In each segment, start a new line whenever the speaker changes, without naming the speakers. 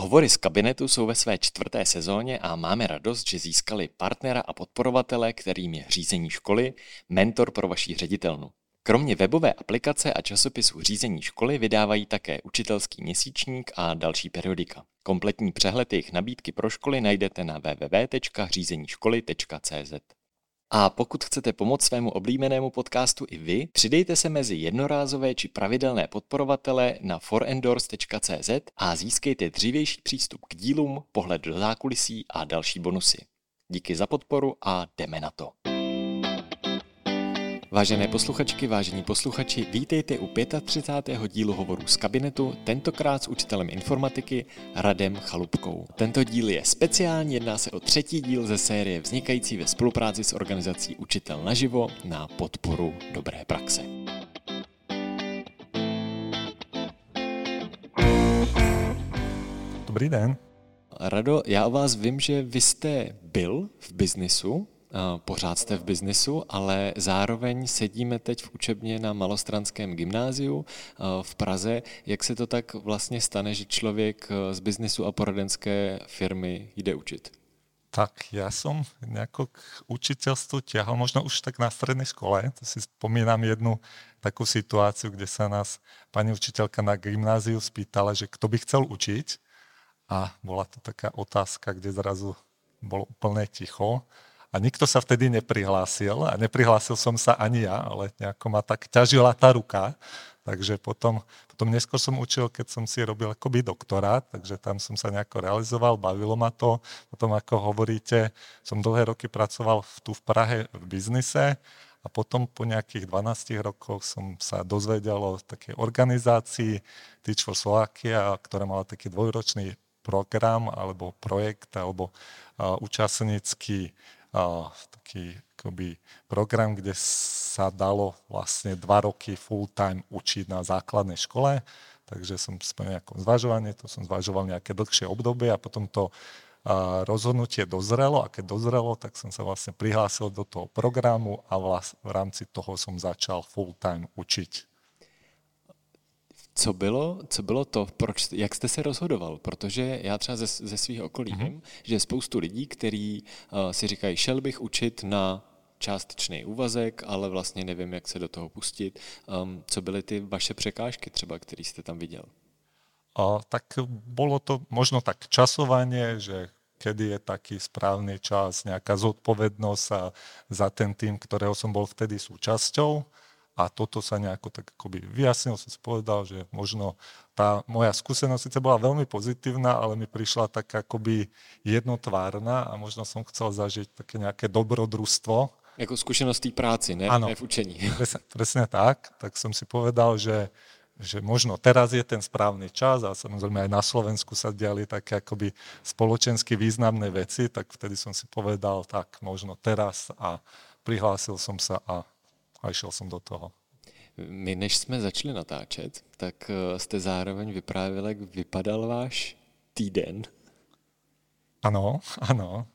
Hovory z kabinetu jsou ve své čtvrté sezóně a máme radost, že získali partnera a podporovatele, kterým je řízení školy, mentor pro vaší ředitelnu. Kromě webové aplikace a časopisu Řízení školy vydávají také učitelský měsíčník a další periodika. Kompletní přehled jejich nabídky pro školy najdete na www.řízeníškoly.cz. A pokud chcete pomoct svému oblíbenému podcastu i vy, přidejte se mezi jednorázové či pravidelné podporovatele na forendors.cz a získejte dřívější přístup k dílům, pohled do zákulisí a další bonusy. Díky za podporu a jdeme na to. Vážené posluchačky, vážení posluchači, vítejte u 35. dílu hovoru z kabinetu, tentokrát s učitelem informatiky Radem Chalupkou. Tento díl je speciální, jedná se o třetí díl ze série vznikající ve spolupráci s organizací Učitel naživo na podporu dobré praxe.
Dobrý den.
Rado, já o vás vím, že vy jste byl v biznisu, pořád jste v biznesu, ale zároveň sedíme teď v učebně na Malostranském gymnáziu v Praze. Jak se to tak vlastně stane, že člověk z biznesu a poradenské firmy jde učit?
Tak ja som nejako k učiteľstvu ťahal, možno už tak na strednej škole. To si spomínam jednu takú situáciu, kde sa nás pani učiteľka na gymnáziu spýtala, že kto by chcel učiť. A bola to taká otázka, kde zrazu bolo úplne ticho a nikto sa vtedy neprihlásil a neprihlásil som sa ani ja, ale nejako ma tak ťažila tá ruka. Takže potom, potom neskôr som učil, keď som si robil akoby doktorát, takže tam som sa nejako realizoval, bavilo ma to. Potom, ako hovoríte, som dlhé roky pracoval tu v Prahe v biznise a potom po nejakých 12 rokoch som sa dozvedel o takej organizácii Teach for Slovakia, ktorá mala taký dvojročný program alebo projekt alebo uh, účastnícky taký akoby, program, kde sa dalo vlastne dva roky full time učiť na základnej škole. Takže som splnil nejakom zvažovanie, to som zvažoval nejaké dlhšie obdobie a potom to a rozhodnutie dozrelo a keď dozrelo, tak som sa vlastne prihlásil do toho programu a vlast, v rámci toho som začal full time učiť.
Co bylo, co bylo to, proč, jak jste se rozhodoval? Protože já třeba ze, ze svých okolí mm-hmm. vím, že je spoustu lidí, kteří uh, si říkají, šel bych učit na částečný úvazek, ale vlastně nevím, jak se do toho pustit. Um, co byly ty vaše překážky třeba, které jste tam viděl?
A, tak bolo to možno tak časovanie, že kedy je taký správny čas, nejaká zodpovednosť a za ten tým, ktorého som bol vtedy súčasťou a toto sa nejako tak akoby vyjasnil, som si povedal, že možno tá moja skúsenosť síce bola veľmi pozitívna, ale mi prišla tak akoby jednotvárna a možno som chcel zažiť také nejaké dobrodružstvo.
Jako skúsenosť tej práci, ne, ano, ne v učení.
Presne, presne tak, tak som si povedal, že že možno teraz je ten správny čas a samozrejme aj na Slovensku sa diali také akoby spoločensky významné veci, tak vtedy som si povedal, tak možno teraz a prihlásil som sa a a išiel som do toho.
My, než jsme začali natáčet, tak eh, jste zároveň vyprávěl, jak vypadal váš týden.
Ano, ano.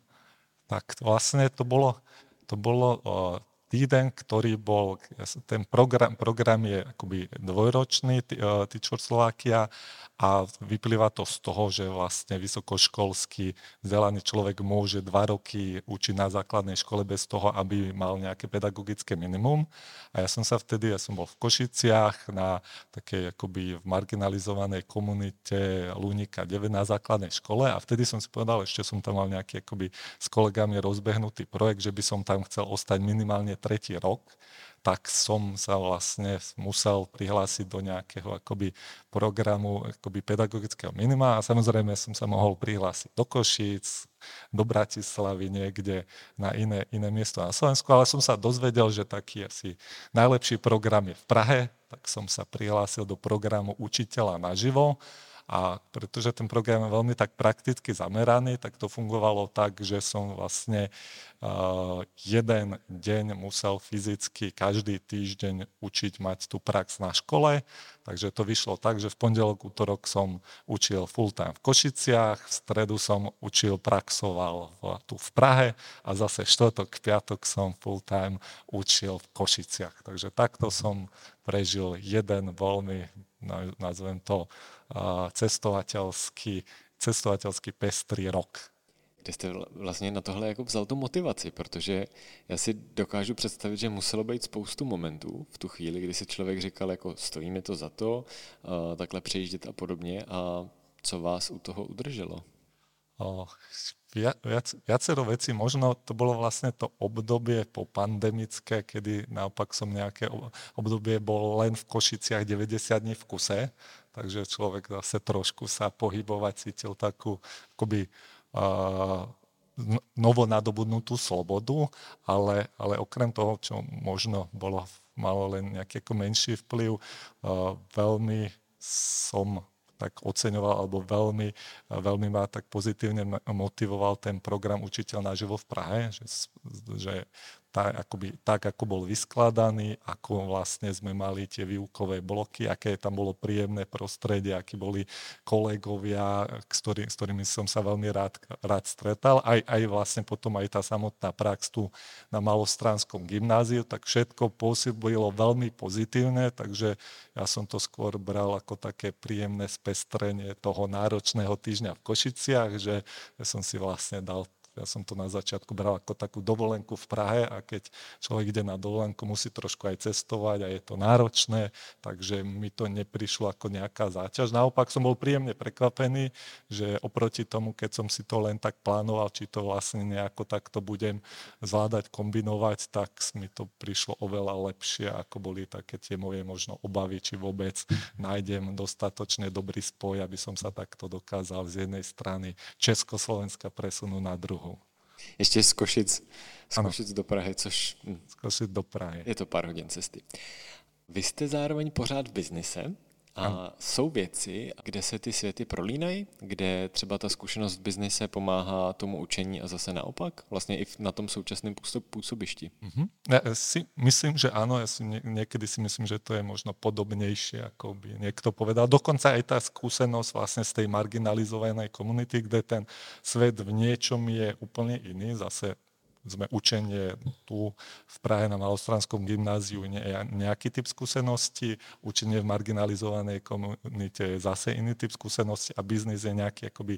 Tak vlastne to bolo, to bolo uh, týden, ktorý bol, ten program, program je akoby dvojročný, Teacher Slovakia, a vyplýva to z toho, že vlastne vysokoškolský vzdelaný človek môže dva roky učiť na základnej škole bez toho, aby mal nejaké pedagogické minimum. A ja som sa vtedy, ja som bol v Košiciach na takej akoby v marginalizovanej komunite Lunika 9 na základnej škole a vtedy som si povedal, ešte som tam mal nejaký akoby s kolegami rozbehnutý projekt, že by som tam chcel ostať minimálne tretí rok tak som sa vlastne musel prihlásiť do nejakého akoby programu akoby pedagogického minima a samozrejme som sa mohol prihlásiť do Košíc, do Bratislavy, niekde na iné, iné miesto na Slovensku, ale som sa dozvedel, že taký asi najlepší program je v Prahe, tak som sa prihlásil do programu Učiteľa naživo a pretože ten program je veľmi tak prakticky zameraný, tak to fungovalo tak, že som vlastne uh, jeden deň musel fyzicky každý týždeň učiť mať tú prax na škole. Takže to vyšlo tak, že v pondelok, útorok som učil full time v Košiciach, v stredu som učil, praxoval v, tu v Prahe a zase štvrtok, piatok som full time učil v Košiciach. Takže takto som prežil jeden veľmi, nazvem to, cestovateľský cestovateľský pestrý rok.
Kde jste vlastně na tohle jako vzal tu motivaci, protože já si dokážu představit, že muselo být spoustu momentů v tu chvíli, kdy si člověk říkal, jako stojí mi to za to, takhle přejíždět a podobně a co vás u toho udrželo?
Viac, viacero vecí, možno to bolo vlastne to obdobie po pandemické, kedy naopak som nejaké obdobie bol len v Košiciach 90 dní v kuse, takže človek zase trošku sa pohybovať cítil takú akoby uh, novo nadobudnutú slobodu, ale, ale okrem toho, čo možno bolo, malo len nejaký ako menší vplyv, uh, veľmi som tak oceňoval alebo veľmi, veľmi ma tak pozitívne motivoval ten program Učiteľ naživo v Prahe, že, že tak, akoby, tak, ako bol vyskladaný, ako vlastne sme mali tie výukové bloky, aké tam bolo príjemné prostredie, akí boli kolegovia, s, ktorý, s ktorými som sa veľmi rád, rád stretal. Aj, aj vlastne potom aj tá samotná prax tu na Malostranskom gymnáziu, tak všetko pôsobilo veľmi pozitívne, takže ja som to skôr bral ako také príjemné spestrenie toho náročného týždňa v Košiciach, že som si vlastne dal ja som to na začiatku bral ako takú dovolenku v Prahe a keď človek ide na dovolenku, musí trošku aj cestovať a je to náročné, takže mi to neprišlo ako nejaká záťaž. Naopak som bol príjemne prekvapený, že oproti tomu, keď som si to len tak plánoval, či to vlastne nejako takto budem zvládať, kombinovať, tak mi to prišlo oveľa lepšie, ako boli také tie moje možno obavy, či vôbec nájdem dostatočne dobrý spoj, aby som sa takto dokázal z jednej strany Československa presunúť na druhú.
Ještě z Košic, z Košic do Prahy, což...
Hm, z Košic do Prahy.
Je to pár hodin cesty. Vy jste zároveň pořád v biznise a ano. jsou věci, kde se ty světy prolínají, kde třeba ta zkušenost v biznise pomáhá tomu učení a zase naopak, vlastně i na tom současném působišti.
Mm-hmm. Ja si myslím, že áno, ja si nie, niekedy si myslím, že to je možno podobnejšie, ako by niekto povedal. Dokonca aj tá skúsenosť vlastne z tej marginalizovanej komunity, kde ten svet v niečom je úplne iný, zase sme učenie tu v Prahe na Malostranskom gymnáziu nejaký typ skúsenosti, učenie v marginalizovanej komunite je zase iný typ skúsenosti a biznis je nejaký akoby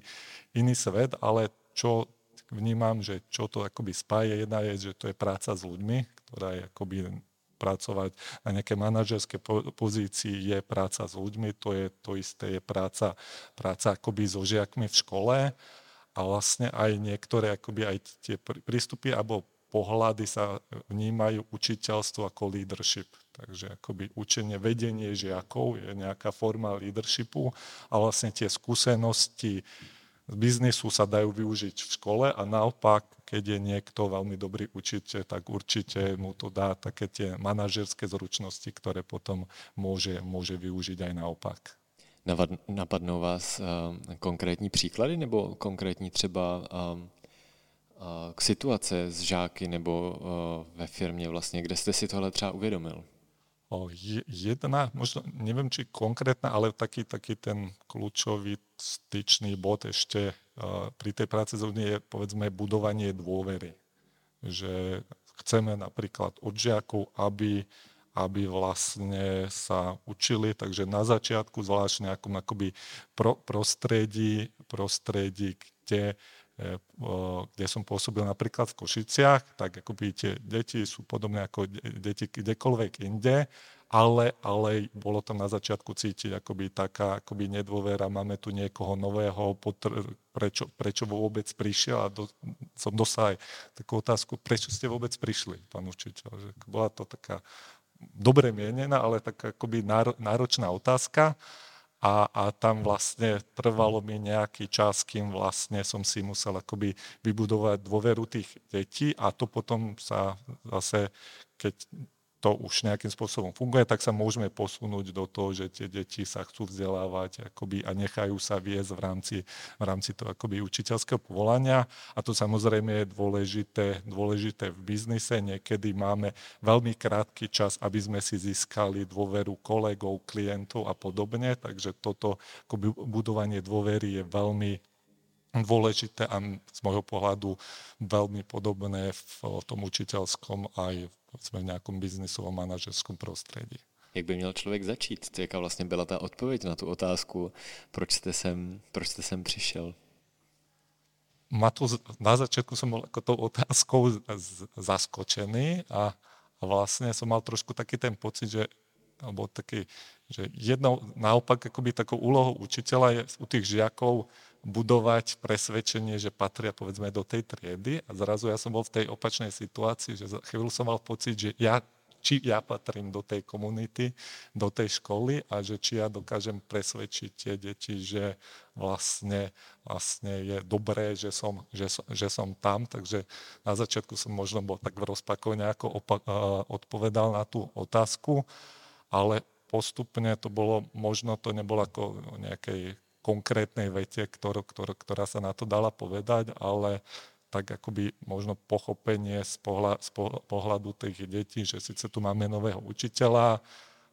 iný svet, ale čo vnímam, že čo to akoby spája, jedna je, že to je práca s ľuďmi, ktorá je akoby pracovať na nejaké manažerské pozícii je práca s ľuďmi, to je to isté, je práca, práca akoby so žiakmi v škole a vlastne aj niektoré akoby aj tie prístupy alebo pohľady sa vnímajú učiteľstvo ako leadership. Takže akoby učenie, vedenie žiakov je nejaká forma leadershipu a vlastne tie skúsenosti z biznisu sa dajú využiť v škole a naopak, keď je niekto veľmi dobrý učiteľ, tak určite mu to dá také tie manažerské zručnosti, ktoré potom môže, môže využiť aj naopak.
Napadnou vás konkrétní příklady nebo konkrétní třeba k situace s žáky nebo ve firmě vlastně, kde jste si tohle třeba uvědomil?
Jedna, možno neviem, či konkrétna, ale taký, taký ten kľúčový styčný bod ešte pri tej práci z je povedzme budovanie dôvery. Že chceme napríklad od žiakov, aby aby vlastne sa učili, takže na začiatku zvlášť nejakom akoby pro, prostredí, prostredí, kde, e, kde som pôsobil napríklad v Košiciach, tak akoby tie deti sú podobné ako deti kdekoľvek inde, ale, ale bolo tam na začiatku cítiť akoby taká akoby nedôvera, máme tu niekoho nového, potr- prečo, prečo vôbec prišiel a do, som dostal aj takú otázku, prečo ste vôbec prišli, pán učiteľ. Že bola to taká dobre mienená, ale tak akoby náročná otázka. A, a tam vlastne trvalo mi nejaký čas, kým vlastne som si musel akoby vybudovať dôveru tých detí a to potom sa zase, keď to už nejakým spôsobom funguje, tak sa môžeme posunúť do toho, že tie deti sa chcú vzdelávať akoby, a nechajú sa viesť v rámci, v rámci toho akoby učiteľského povolania. A to samozrejme je dôležité, dôležité v biznise. Niekedy máme veľmi krátky čas, aby sme si získali dôveru kolegov, klientov a podobne. Takže toto akoby, budovanie dôvery je veľmi dôležité a z môjho pohľadu veľmi podobné v tom učiteľskom aj v nejakom biznisovom manažerskom prostredí.
Jak by měl člověk začít? To jaká vlastně byla ta odpověď na tu otázku, proč jste sem, proč jste sem přišel?
Ma to, na začiatku som bol ako tou otázkou zaskočený a, a vlastne som mal trošku taký ten pocit, že alebo taký, že jednou naopak akoby takou úlohou učiteľa je u tých žiakov budovať presvedčenie, že patria povedzme do tej triedy a zrazu ja som bol v tej opačnej situácii, že chvíľu som mal pocit, že ja či ja patrím do tej komunity, do tej školy a že či ja dokážem presvedčiť tie deti, že vlastne, vlastne je dobré, že som, že, že som tam. Takže na začiatku som možno bol tak v rozpakoch nejako opa- odpovedal na tú otázku, ale postupne to bolo, možno to nebolo ako nejakej konkrétnej vete, ktorú, ktorú, ktorá sa na to dala povedať, ale tak akoby možno pochopenie z, pohľa, z pohľadu tých detí, že síce tu máme nového učiteľa,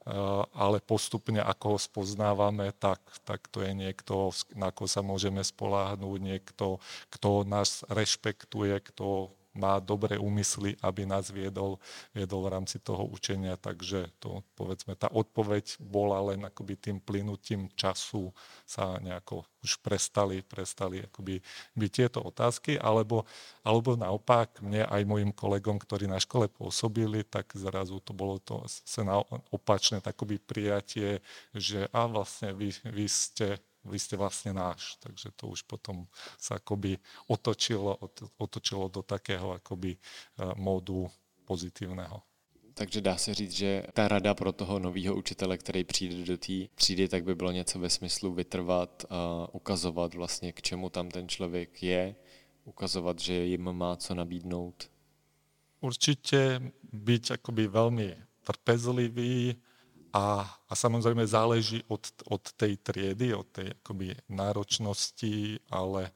Eh, ale postupne, ako ho spoznávame, tak, tak to je niekto, na koho sa môžeme spoláhnuť, niekto, kto nás rešpektuje, kto má dobré úmysly, aby nás viedol, viedol v rámci toho učenia. Takže to, povedzme, tá odpoveď bola len akoby tým plynutím času sa nejako už prestali, prestali akoby byť tieto otázky, alebo, alebo naopak mne aj mojim kolegom, ktorí na škole pôsobili, tak zrazu to bolo to sa opačné takoby prijatie, že a vlastne vy, vy ste vy ste vlastne náš. Takže to už potom sa akoby otočilo, otočilo do takého akoby e, módu pozitívneho.
Takže dá se říct, že ta rada pro toho nového učitele, který přijde do té třídy, tak by bylo něco ve smyslu vytrvat a ukazovat vlastně, k čemu tam ten člověk je, ukazovat, že jim má co nabídnout.
Určitě být akoby velmi trpezlivý, a, a samozrejme záleží od, od tej triedy, od tej akoby náročnosti, ale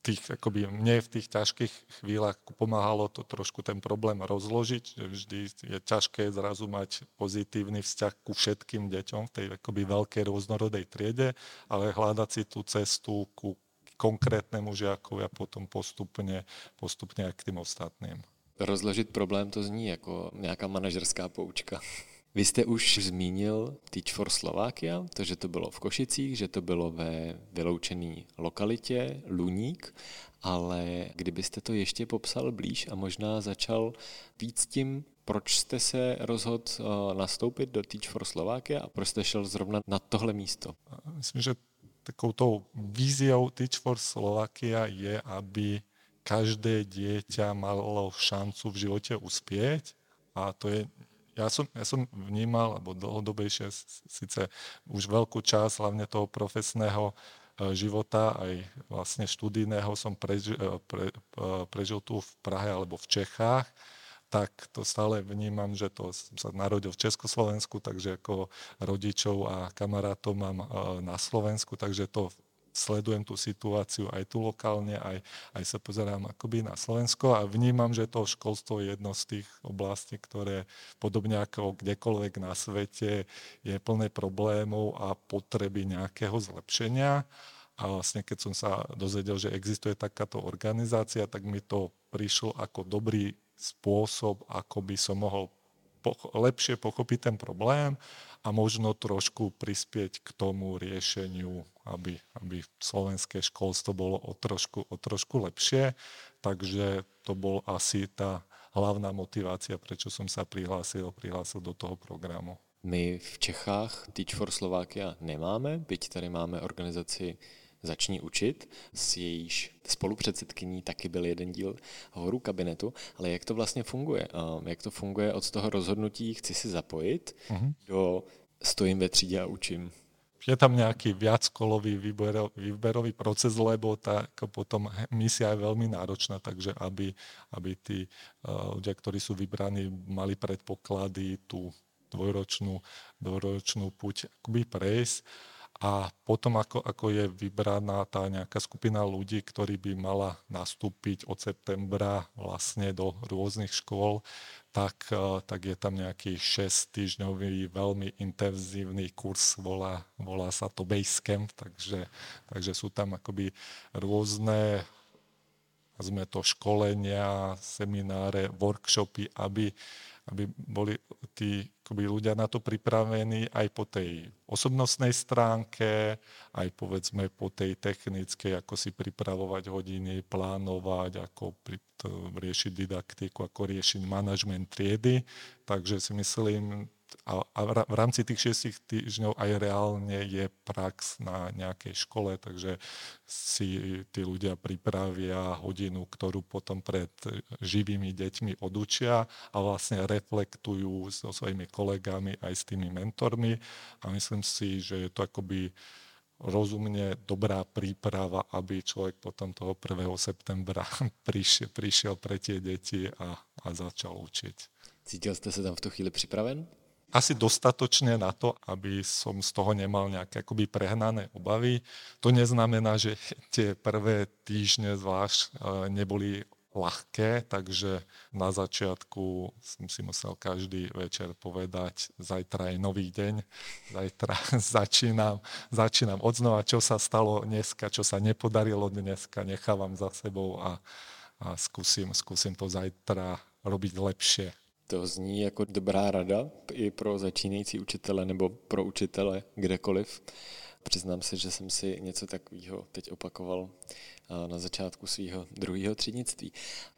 tých, akoby mne v tých ťažkých chvíľach pomáhalo to trošku ten problém rozložiť, že vždy je ťažké zrazu mať pozitívny vzťah ku všetkým deťom v tej akoby veľkej rôznorodej triede, ale hľadať si tú cestu ku konkrétnemu žiakovi a potom postupne, postupne aj k tým ostatným.
Rozložit problém to zní jako nějaká manažerská poučka. Vy jste už zmínil Teach for Slovakia, to, že to bylo v Košicích, že to bylo ve vyloučené lokalitě Luník, ale kdybyste to ještě popsal blíž a možná začal víc tím, proč jste se rozhodl eh, nastoupit do Teach for Slovakia a proč jste šel zrovna na tohle místo?
Myslím, že tou víziou Teach for Slovakia je, aby každé dieťa malo šancu v živote uspieť a to je ja som, ja som vnímal, alebo dlhodobejšie síce už veľkú časť hlavne toho profesného e, života, aj vlastne študijného som prežil, e, pre, e, prežil tu v Prahe alebo v Čechách, tak to stále vnímam, že to som sa narodil v Československu, takže ako rodičov a kamarátov mám na Slovensku, takže to sledujem tú situáciu aj tu lokálne, aj, aj sa pozerám akoby na Slovensko a vnímam, že to školstvo je jedno z tých oblastí, ktoré podobne ako kdekoľvek na svete je plné problémov a potreby nejakého zlepšenia. A vlastne keď som sa dozvedel, že existuje takáto organizácia, tak mi to prišlo ako dobrý spôsob, ako by som mohol poch- lepšie pochopiť ten problém a možno trošku prispieť k tomu riešeniu, aby, aby slovenské školstvo bolo o trošku, o trošku lepšie. Takže to bol asi tá hlavná motivácia, prečo som sa prihlásil, prihlásil do toho programu.
My v Čechách Teach for Slovakia nemáme, byť tady máme organizaci Začni učit, s jejíž spolupředsedkyní taky byl jeden díl hovoru kabinetu, ale jak to vlastně funguje? Jak to funguje od toho rozhodnutí, chci si zapojit, uh-huh. do stojím ve třídě a učím?
je tam nejaký viackolový výberový, výberový proces, lebo tá potom misia je veľmi náročná, takže aby, aby tí uh, ľudia, ktorí sú vybraní, mali predpoklady tú dvojročnú, dvojročnú puť akoby prejsť. A potom, ako, ako je vybraná tá nejaká skupina ľudí, ktorí by mala nastúpiť od septembra vlastne do rôznych škôl, tak, e, tak je tam nejaký 6 týždňový veľmi intenzívny kurz, volá, volá sa to Basecamp, takže, takže sú tam akoby rôzne sme to školenia, semináre, workshopy, aby aby boli tí akoby ľudia na to pripravení aj po tej osobnostnej stránke, aj povedzme po tej technickej, ako si pripravovať hodiny, plánovať, ako pri, to, riešiť didaktiku, ako riešiť manažment triedy. Takže si myslím, a, a v rámci tých šiestich týždňov aj reálne je prax na nejakej škole, takže si tí ľudia pripravia hodinu, ktorú potom pred živými deťmi odučia a vlastne reflektujú so svojimi kolegami aj s tými mentormi a myslím si, že je to akoby rozumne dobrá príprava, aby človek potom toho 1. septembra prišiel, prišiel pre tie deti a, a začal učiť.
Cítil ste sa tam v tú chvíli pripraven?
Asi dostatočne na to, aby som z toho nemal nejaké akoby prehnané obavy. To neznamená, že tie prvé týždne zvlášť e, neboli ľahké, takže na začiatku som si musel každý večer povedať, zajtra je nový deň, zajtra začínam, začínam odznova, čo sa stalo dneska, čo sa nepodarilo dneska, nechávam za sebou a, a skúsim, skúsim to zajtra robiť lepšie.
To zní jako dobrá rada i pro začínající učitele nebo pro učitele kdekoliv. Přiznám se, že jsem si něco takového teď opakoval na začátku svého druhého třídnictví.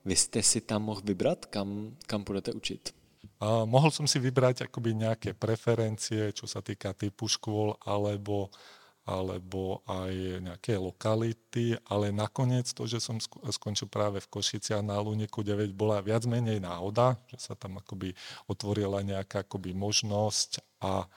Vy jste si tam mohl vybrat, kam, kam budete učit?
A mohol som si vybrať akoby nejaké preferencie, čo sa týka typu škôl, alebo alebo aj nejaké lokality, ale nakoniec to, že som skončil práve v Košici a na Luniku 9 bola viac menej náhoda, že sa tam akoby otvorila nejaká akoby možnosť a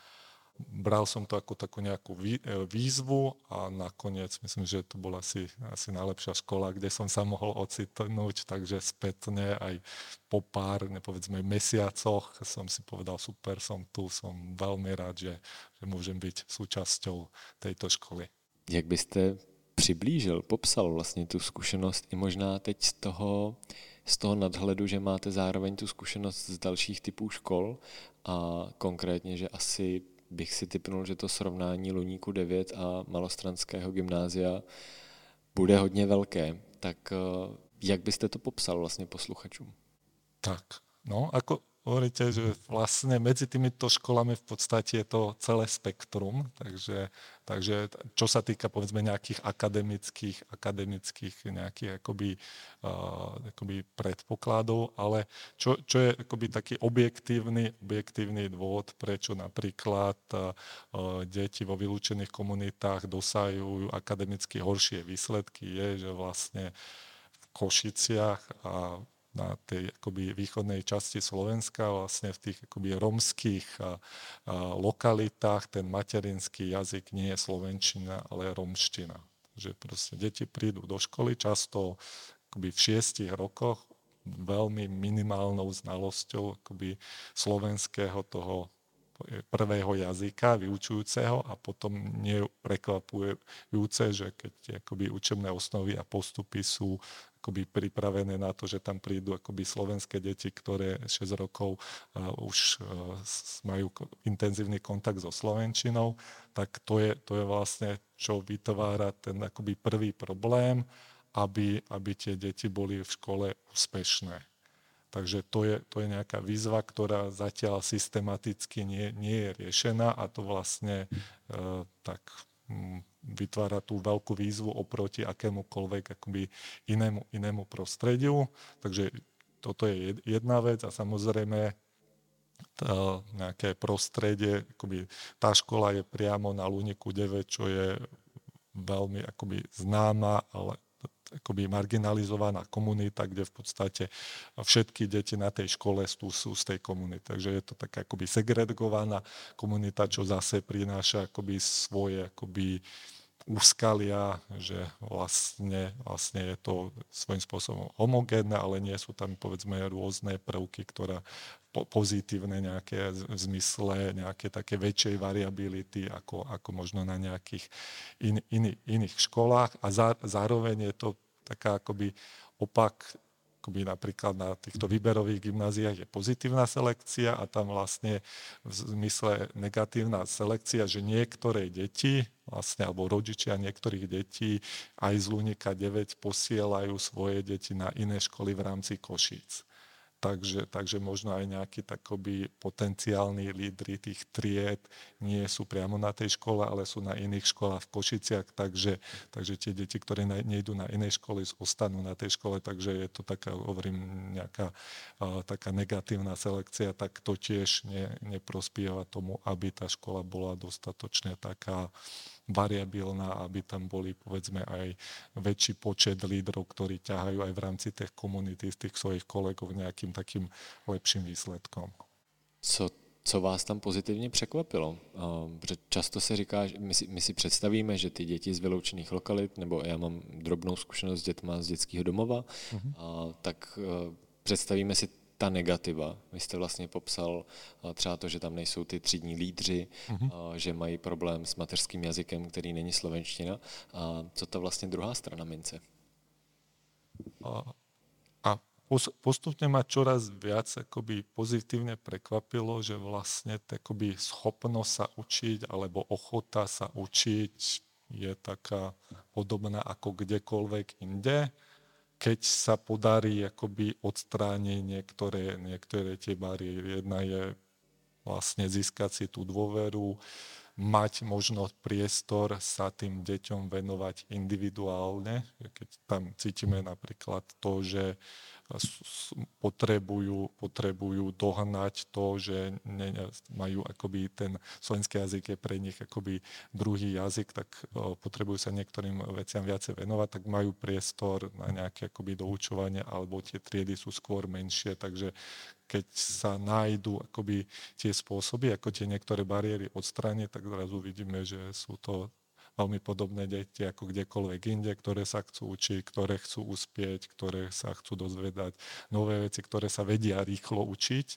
bral som to ako takú nejakú e, výzvu a nakoniec myslím, že to bola asi, asi najlepšia škola, kde som sa mohol ocitnúť, takže spätne aj po pár, nepovedzme, mesiacoch som si povedal, super, som tu, som veľmi rád, že, že môžem byť súčasťou tejto školy.
Jak byste přiblížil, popsal vlastně tu zkušenost i možná teď z toho, z toho nadhledu, že máte zároveň tu zkušenost z dalších typů škol a konkrétně, že asi bych si typnul, že to srovnání Luníku 9 a Malostranského gymnázia bude hodně velké. Tak eh, jak byste to popsal vlastně posluchačům?
Tak, no, ako hovoríte, že vlastne medzi týmito školami v podstate je to celé spektrum, takže, takže čo sa týka povedzme nejakých akademických, akademických nejakých akoby, uh, akoby predpokladov, ale čo, čo je akoby taký objektívny, objektívny dôvod, prečo napríklad uh, deti vo vylúčených komunitách dosajú akademicky horšie výsledky, je, že vlastne v Košiciach a na tej akoby východnej časti Slovenska, vlastne v tých akoby romských a, a, lokalitách ten materinský jazyk nie je slovenčina, ale romština. Že proste deti prídu do školy často akoby v šiestich rokoch veľmi minimálnou znalosťou akoby slovenského toho prvého jazyka vyučujúceho a potom nie prekvapujúce, že keď akoby učebné osnovy a postupy sú akoby pripravené na to, že tam prídu akoby slovenské deti, ktoré 6 rokov uh, už uh, majú intenzívny kontakt so slovenčinou, tak to je, to je vlastne, čo vytvára ten akoby prvý problém, aby, aby tie deti boli v škole úspešné. Takže to je, to je nejaká výzva, ktorá zatiaľ systematicky nie, nie je riešená a to vlastne uh, tak vytvára tú veľkú výzvu oproti akémukoľvek akoby inému, inému prostrediu. Takže toto je jedna vec a samozrejme tá, nejaké prostredie, akoby tá škola je priamo na Luniku 9, čo je veľmi akoby známa, ale akoby marginalizovaná komunita, kde v podstate všetky deti na tej škole sú, sú z tej komunity. Takže je to taká akoby segregovaná komunita, čo zase prináša akoby svoje akoby úskalia, že vlastne, vlastne je to svojím spôsobom homogénne, ale nie sú tam povedzme rôzne prvky, ktoré pozitívne nejaké v zmysle nejaké také väčšej variability ako, ako možno na nejakých in, in, iných školách a za, zároveň je to taká akoby opak akoby napríklad na týchto výberových gymnáziách je pozitívna selekcia a tam vlastne v zmysle negatívna selekcia, že niektoré deti, vlastne, alebo rodičia niektorých detí aj z Lunika 9 posielajú svoje deti na iné školy v rámci Košíc. Takže, takže možno aj nejakí takoby potenciálni lídry tých tried nie sú priamo na tej škole, ale sú na iných školách v Košiciach, takže, takže tie deti, ktoré nejdú na inej školy, ostanú na tej škole, takže je to taká, hovorím, nejaká uh, taká negatívna selekcia, tak to tiež ne, neprospieva tomu, aby tá škola bola dostatočne taká variabilná, aby tam boli povedzme aj väčší počet lídrov, ktorí ťahajú aj v rámci tých komunity z tých svojich kolegov nejakým takým lepším výsledkom.
Co co vás tam pozitivně překvapilo? Protože často se říká, že my si, my si představíme, že ty děti z vyloučených lokalit, nebo já mám drobnou zkušenost s dětma z dětského domova, mm-hmm. a, tak představíme si ta negativa. Vy jste vlastně popsal třeba to, že tam nejsou ty třídní lídři, mm-hmm. že mají problém s mateřským jazykem, který není slovenština. A co ta vlastně druhá strana mince?
A, a postupne ma čoraz viac akoby pozitívne prekvapilo, že vlastne akoby schopnosť sa učiť alebo ochota sa učiť je taká podobná ako kdekoľvek inde keď sa podarí akoby odstrániť niektoré, niektoré tie bariéry. Jedna je vlastne získať si tú dôveru, mať možnosť priestor sa tým deťom venovať individuálne. Keď tam cítime napríklad to, že potrebujú, potrebujú dohnať to, že ne, majú akoby ten slovenský jazyk je pre nich akoby druhý jazyk, tak potrebujú sa niektorým veciam viacej venovať, tak majú priestor na nejaké akoby doučovanie, alebo tie triedy sú skôr menšie, takže keď sa nájdú akoby tie spôsoby, ako tie niektoré bariéry odstrániť, tak zrazu vidíme, že sú to veľmi podobné deti ako kdekoľvek inde, ktoré sa chcú učiť, ktoré chcú uspieť, ktoré sa chcú dozvedať nové veci, ktoré sa vedia rýchlo učiť,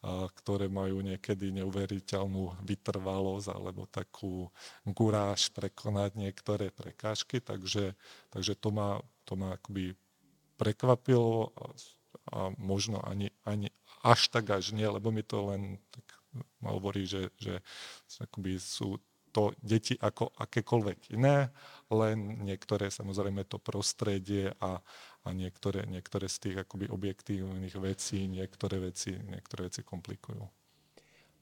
a ktoré majú niekedy neuveriteľnú vytrvalosť alebo takú guráž prekonať niektoré prekážky, takže, takže to ma, to ma akoby prekvapilo a, možno ani, ani až tak až nie, lebo mi to len tak hovorí, že, že akoby sú to deti ako akékoľvek iné, len niektoré samozrejme to prostredie a, a niektoré, niektoré z tých akoby objektívnych vecí, niektoré veci, niektoré veci komplikujú.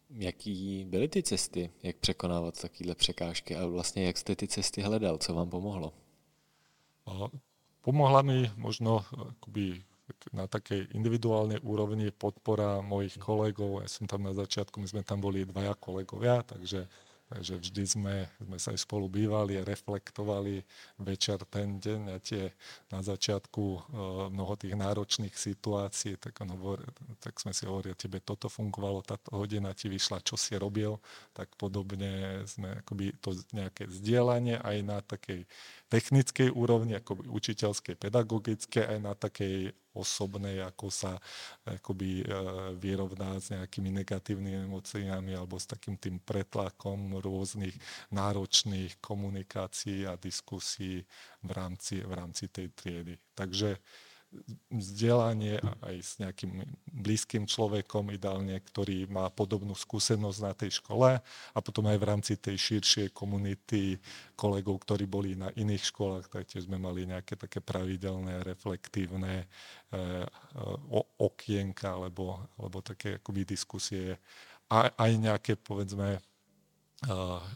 Jaký byly ty cesty, jak překonávat takovéhle překážky a vlastně jak jste ty cesty hledal, co vám pomohlo?
Pomohla mi možno akoby na takej individuálnej úrovni podpora mojich kolegov. Ja som tam na začiatku, my sme tam boli dvaja kolegovia, takže Takže vždy sme, sme sa aj spolu bývali a reflektovali večer ten deň a tie na začiatku e, mnoho tých náročných situácií, tak, on hovor, tak sme si hovorili, tebe toto fungovalo, táto hodina ti vyšla, čo si robil, tak podobne sme akoby to nejaké zdieľanie aj na takej technickej úrovni, ako učiteľskej, pedagogickej, aj na takej osobnej, ako sa akoby e, vyrovná s nejakými negatívnymi emóciami alebo s takým tým pretlakom rôznych náročných komunikácií a diskusí v rámci, v rámci tej triedy. Takže vzdelanie aj s nejakým blízkym človekom ideálne, ktorý má podobnú skúsenosť na tej škole a potom aj v rámci tej širšej komunity kolegov, ktorí boli na iných školách, tak tiež sme mali nejaké také pravidelné, reflektívne e, okienka alebo, alebo také akoby diskusie a aj nejaké povedzme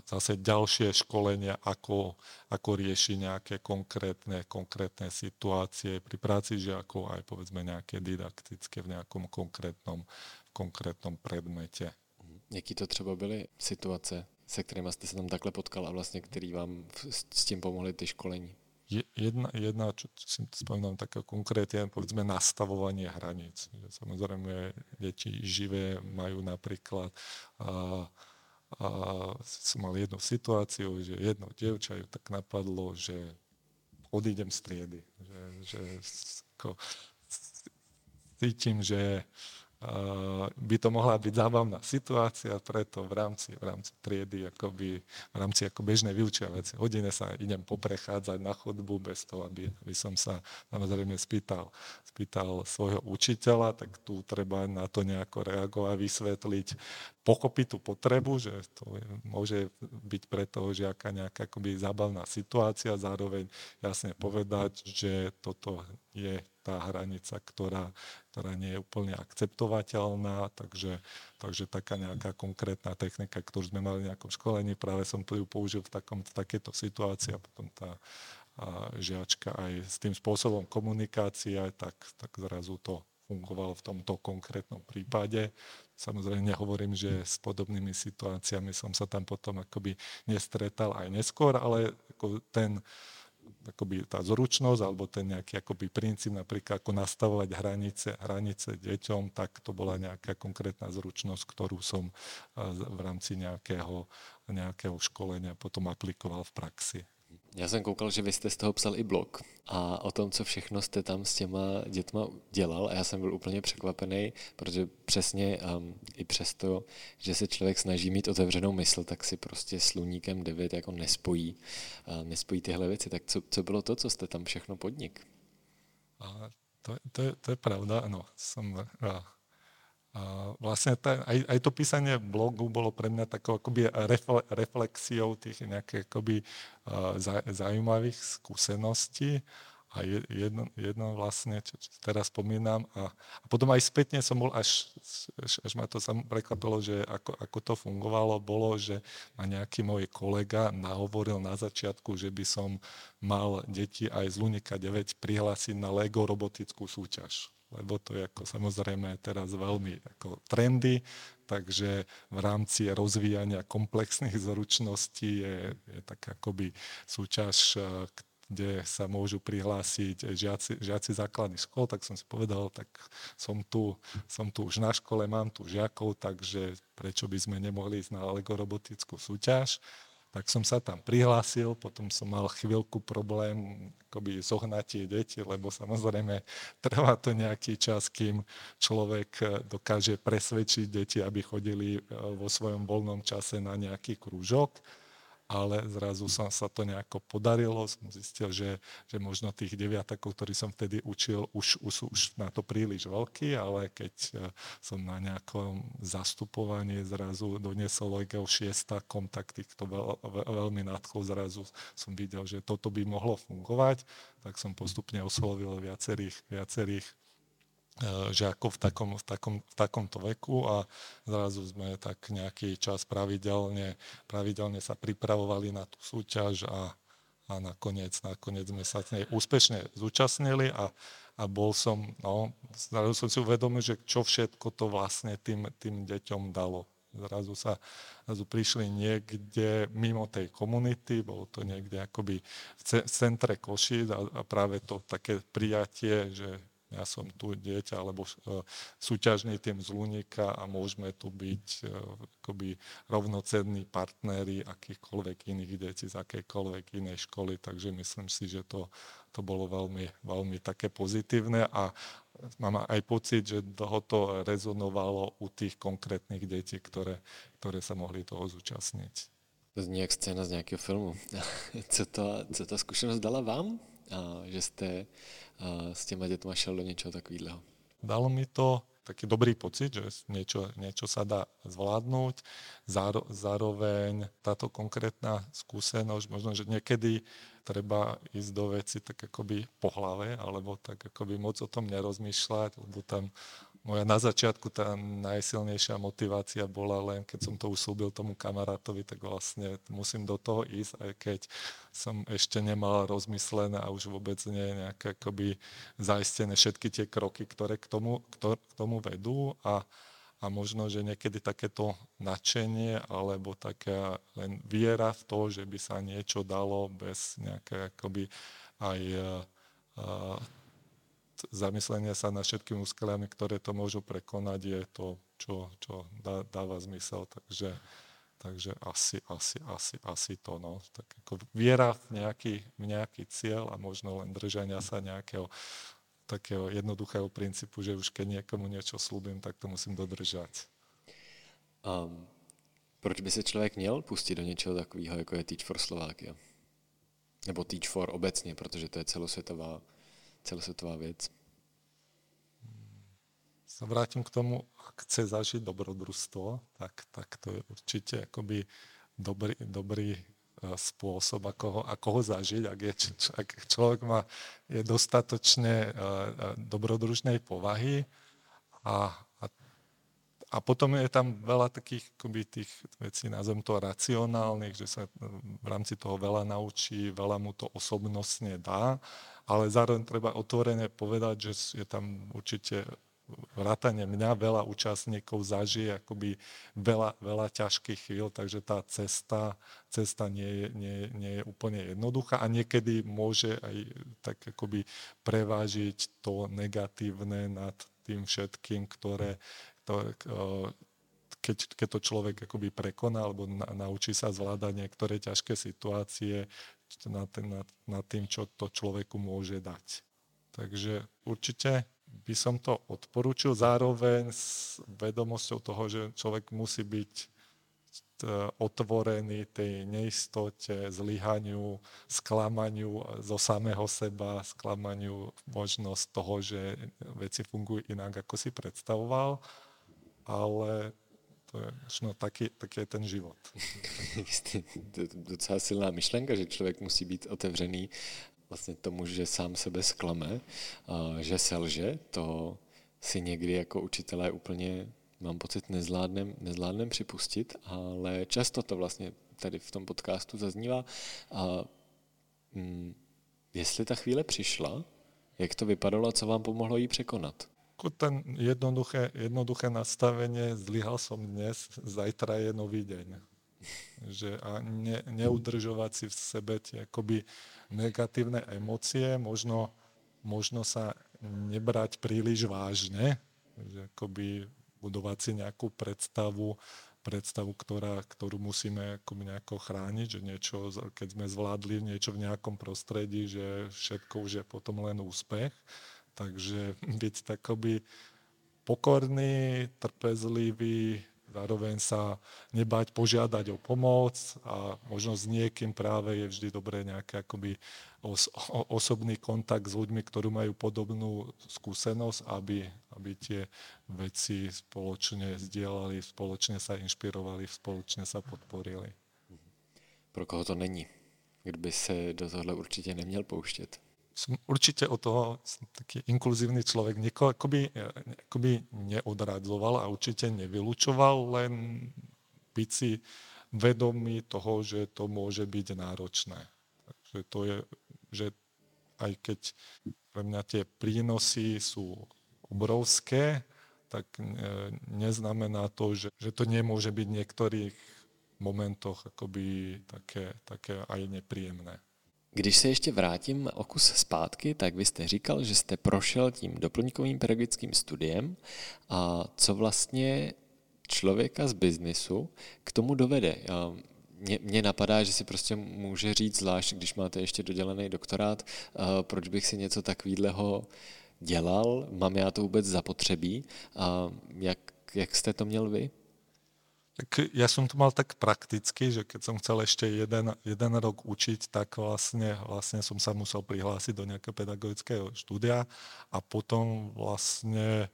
zase ďalšie školenia, ako, ako riešiť nejaké konkrétne, konkrétne situácie pri práci žiakov, aj povedzme nejaké didaktické v nejakom konkrétnom, konkrétnom predmete.
Jaký to třeba byly situace, se kterými jste se tam takhle potkal a vlastně, který vám s tím pomohli ty školení?
Jedna, jedna čo si spomínam taká konkrétne, povedzme nastavovanie hraníc. Samozrejme, deti živé majú napríklad uh, a som mal jednu situáciu, že jedno dievča ju tak napadlo, že odídem z triedy. Že, že ako, cítim, že by to mohla byť zábavná situácia, preto v rámci, v rámci triedy, akoby, v rámci ako bežnej vyučovacie hodine sa idem poprechádzať na chodbu bez toho, aby, aby som sa samozrejme spýtal, spýtal svojho učiteľa, tak tu treba na to nejako reagovať, vysvetliť pochopiť tú potrebu, že to je, môže byť pre toho žiaka nejaká akoby zábavná situácia, zároveň jasne povedať, že toto je tá hranica, ktorá, ktorá nie je úplne akceptovateľná, takže, takže taká nejaká konkrétna technika, ktorú sme mali v nejakom školení, práve som ju použil v, takom, v takéto situácii a potom tá a žiačka aj s tým spôsobom komunikácie, tak, tak zrazu to fungovalo v tomto konkrétnom prípade. Samozrejme nehovorím, že s podobnými situáciami som sa tam potom akoby nestretal aj neskôr, ale ako ten, akoby tá zručnosť alebo ten nejaký akoby princíp napríklad ako nastavovať hranice, hranice deťom, tak to bola nejaká konkrétna zručnosť, ktorú som v rámci nejakého, nejakého školenia potom aplikoval v praxi.
Já jsem koukal, že vy jste z toho psal i blog a o tom, co všechno jste tam s těma dětma dělal a já jsem byl úplně překvapený, protože přesně um, i přesto, že se člověk snaží mít otevřenou mysl, tak si prostě s Luníkem 9 jako nespojí, uh, nespojí tyhle věci. Tak co, co bylo to, co jste tam všechno podnik?
A to, to, to je pravda, ano. Som, uh, vlastne tá, aj, aj to písanie blogu bolo pre mňa takou akoby refle, reflexiou tých nejakých akoby uh, zaujímavých skúseností. A jedno, jedno vlastne, čo, čo teraz spomínam. A, a potom aj spätne som bol, až, až, až ma to sam prekvapilo, že ako, ako to fungovalo, bolo, že ma nejaký môj kolega nahovoril na začiatku, že by som mal deti aj z Lunika 9 prihlásiť na Lego robotickú súťaž lebo to je ako samozrejme teraz veľmi ako trendy, takže v rámci rozvíjania komplexných zručností je, je tak akoby súťaž, kde sa môžu prihlásiť žiaci, žiaci základných škôl, tak som si povedal, tak som tu, som tu už na škole, mám tu žiakov, takže prečo by sme nemohli ísť na legorobotickú súťaž tak som sa tam prihlásil, potom som mal chvíľku problém akoby zohnať tie deti, lebo samozrejme trvá to nejaký čas, kým človek eh, dokáže presvedčiť deti, aby chodili eh, vo svojom voľnom čase na nejaký krúžok ale zrazu som sa to nejako podarilo. Som zistil, že, že možno tých deviatakov, ktorí som vtedy učil, už, už sú už na to príliš veľkí, ale keď e, som na nejakom zastupovaní zrazu doniesol Legel šiestakom, tak týchto veľ, veľmi nadchol. Zrazu som videl, že toto by mohlo fungovať, tak som postupne oslovil viacerých, viacerých žiakov v, takom, v, takom, v takomto veku a zrazu sme tak nejaký čas pravidelne, pravidelne sa pripravovali na tú súťaž a, a nakoniec, nakoniec sme sa nej úspešne zúčastnili a, a bol som, no, zrazu som si uvedomil, že čo všetko to vlastne tým, tým deťom dalo. Zrazu sa zrazu prišli niekde mimo tej komunity, bolo to niekde akoby v centre Košíc a, a práve to také prijatie, že ja som tu dieťa alebo e, súťažný tým z Lunika a môžeme tu byť e, akoby rovnocenní partnery akýchkoľvek iných detí z akejkoľvek inej školy, takže myslím si, že to, to bolo veľmi, veľmi také pozitívne a mám aj pocit, že to rezonovalo u tých konkrétnych detí, ktoré, ktoré sa mohli toho zúčastniť.
To zní jak scéna z nějakého filmu. co, to, co ta zkušenost dala vám? A, že jste s těma dětma šel do něčeho takového?
Dalo mi to taký dobrý pocit, že niečo, niečo sa dá zvládnuť. Záro, zároveň táto konkrétna skúsenosť, možno, že niekedy treba ísť do veci tak akoby po hlave, alebo tak akoby moc o tom nerozmýšľať, lebo tam moja na začiatku tá najsilnejšia motivácia bola len, keď som to usúbil tomu kamarátovi, tak vlastne musím do toho ísť, aj keď som ešte nemal rozmyslené a už vôbec nie nejaké akoby zaistené všetky tie kroky, ktoré k tomu, k tomu vedú. A, a možno, že niekedy takéto nadšenie alebo taká len viera v to, že by sa niečo dalo bez nejaké akoby aj uh, zamyslenie sa nad všetkými úskaliami, ktoré to môžu prekonať, je to, čo, čo dá, dáva zmysel. Takže, takže asi, asi, asi, asi to. No. Tak ako viera v nejaký, v nejaký cieľ a možno len držania sa nejakého takého jednoduchého princípu, že už keď niekomu niečo slúbim, tak to musím dodržať.
Um, proč by se člověk měl pustit do něčeho takového, jako je Teach for Slovakia? Nebo Teach for obecně, protože to je celosvětová celosvětová věc?
sa vrátim k tomu, ak chce zažiť dobrodružstvo, tak, tak to je určite akoby dobrý, dobrý spôsob, ako ho, ako ho zažiť, ak, je, ak človek má, je dostatočne dobrodružnej povahy a, a, potom je tam veľa takých akoby, tých vecí, nazvem to racionálnych, že sa v rámci toho veľa naučí, veľa mu to osobnostne dá, ale zároveň treba otvorene povedať, že je tam určite vrátane mňa veľa účastníkov zažije akoby veľa, veľa ťažkých chvíľ, takže tá cesta, cesta nie, je, nie, nie je úplne jednoduchá a niekedy môže aj tak akoby prevážiť to negatívne nad tým všetkým, ktoré, ktoré keď, keď to človek akoby prekoná alebo na, naučí sa zvládať niektoré ťažké situácie nad, nad, nad tým, čo to človeku môže dať. Takže určite by som to odporúčil zároveň s vedomosťou toho, že človek musí byť otvorený tej neistote, zlyhaniu, sklamaniu zo samého seba, sklamaniu možnosť toho, že veci fungujú inak, ako si predstavoval, ale to je no, taký, taký je ten život.
Docela silná myšlenka, že člověk musí být otevřený vlastně tomu, že sám sebe sklame, že selže, to si někdy jako učitelé úplně, mám pocit, nezvládnem, nezvládnem připustit, ale často to vlastně tady v tom podcastu zaznívá. A, hm, jestli ta chvíle přišla, jak to vypadalo a co vám pomohlo jí překonat?
Ten jednoduché, jednoduché nastavenie, zlyhal som dnes, zajtra je nový deň že a ne, neudržovať si v sebe tie akoby negatívne emócie, možno, možno sa nebrať príliš vážne, že akoby budovať si nejakú predstavu, predstavu, ktorá, ktorú musíme akoby nejako chrániť, že niečo, keď sme zvládli niečo v nejakom prostredí, že všetko už je potom len úspech. Takže byť takoby pokorný, trpezlivý, zároveň sa nebať požiadať o pomoc a možno s niekým práve je vždy dobré nejaký akoby os, osobný kontakt s ľuďmi, ktorí majú podobnú skúsenosť, aby, aby tie veci spoločne zdieľali, spoločne sa inšpirovali, spoločne sa podporili.
Pro koho to není? Kdo se do tohle určitě neměl pouštět?
Som určite od toho som taký inkluzívny človek, niekoho akoby, akoby neodradzoval a určite nevylučoval, len byť si vedomý toho, že to môže byť náročné. Takže to je, že aj keď pre mňa tie prínosy sú obrovské, tak neznamená to, že, že to nemôže byť v niektorých momentoch akoby také, také aj nepríjemné.
Když se ještě vrátím o kus zpátky, tak vy jste říkal, že jste prošel tím doplňkovým pedagogickým studiem a co vlastně člověka z biznisu k tomu dovede. Mně, mně napadá, že si prostě může říct, zvlášť když máte ještě dodělený doktorát, proč bych si něco takového dělal, mám já to vůbec zapotřebí. Jak, jak jste to měl vy?
Tak ja som to mal tak prakticky, že keď som chcel ešte jeden, jeden rok učiť, tak vlastne, vlastne som sa musel prihlásiť do nejakého pedagogického štúdia a potom vlastne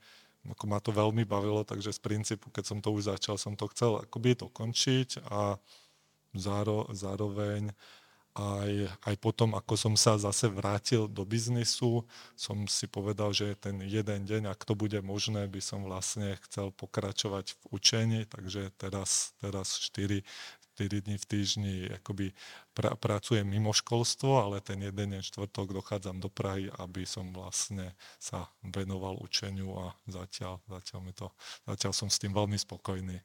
ako ma to veľmi bavilo, takže z princípu, keď som to už začal, som to chcel akoby dokončiť a záro, zároveň aj, aj potom, ako som sa zase vrátil do biznisu, som si povedal, že ten jeden deň, ak to bude možné, by som vlastne chcel pokračovať v učení, takže teraz, teraz 4, 4 dní v týždni akoby pra, pracujem mimo školstvo, ale ten jeden deň štvrtok dochádzam do Prahy, aby som vlastne sa venoval učeniu a zatiaľ, zatiaľ, mi to, zatiaľ som s tým veľmi spokojný.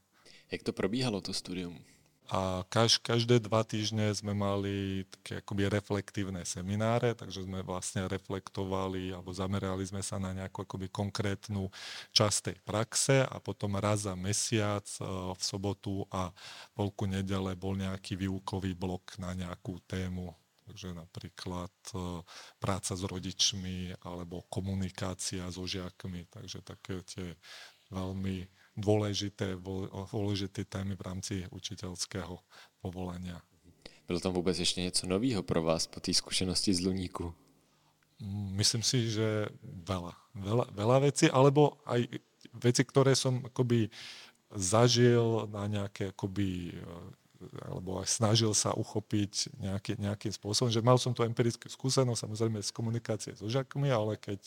Jak to probíhalo, to studium?
A kaž, každé dva týždne sme mali také akoby reflektívne semináre, takže sme vlastne reflektovali alebo zamerali sme sa na nejakú akoby konkrétnu časť tej praxe a potom raz za mesiac e, v sobotu a polku nedele bol nejaký výukový blok na nejakú tému. Takže napríklad e, práca s rodičmi alebo komunikácia so žiakmi. Takže také tie veľmi dôležité, dôležité témy v rámci učiteľského povolania.
Bylo tam vůbec ještě něco nového pro vás po té zkušenosti z Luníku?
Myslím si, že veľa. Veľa, veľa vecí, alebo aj veci, ktoré som akoby zažil na nejaké akoby alebo aj snažil sa uchopiť nejaký, nejakým spôsobom, že mal som tu empirickú skúsenosť, samozrejme z komunikácie so žiakmi, ale keď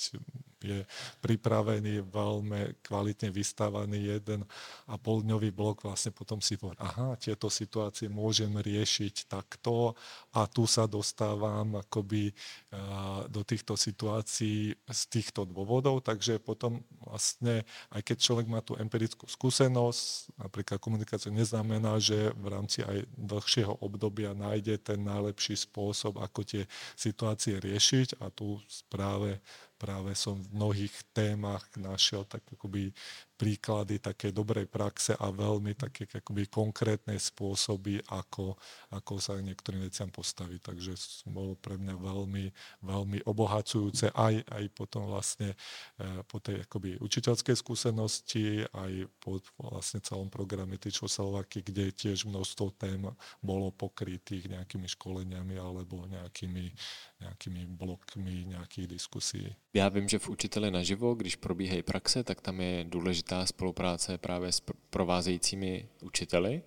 je pripravený, veľmi kvalitne vystávaný jeden a poldňový blok, vlastne potom si povie, aha, tieto situácie môžem riešiť takto a tu sa dostávam akoby do týchto situácií z týchto dôvodov, takže potom vlastne, aj keď človek má tú empirickú skúsenosť, napríklad komunikácia neznamená, že v rámci aj dlhšieho obdobia nájde ten najlepší spôsob, ako tie situácie riešiť a tu práve práve som v mnohých témach našiel tak akoby príklady také dobrej praxe a veľmi také akoby konkrétne spôsoby, ako, ako sa niektorým veciam postaviť. Takže bolo pre mňa veľmi, veľmi obohacujúce aj, aj potom vlastne e, po tej akoby učiteľskej skúsenosti, aj po vlastne celom programe Tyčo Slovaky, kde tiež množstvo tém bolo pokrytých nejakými školeniami alebo nejakými, nejakými blokmi nejakých diskusí.
Já vím, že v učiteli naživo, když probíhají praxe, tak tam je důležitá spolupráce právě s provázejícími učiteli.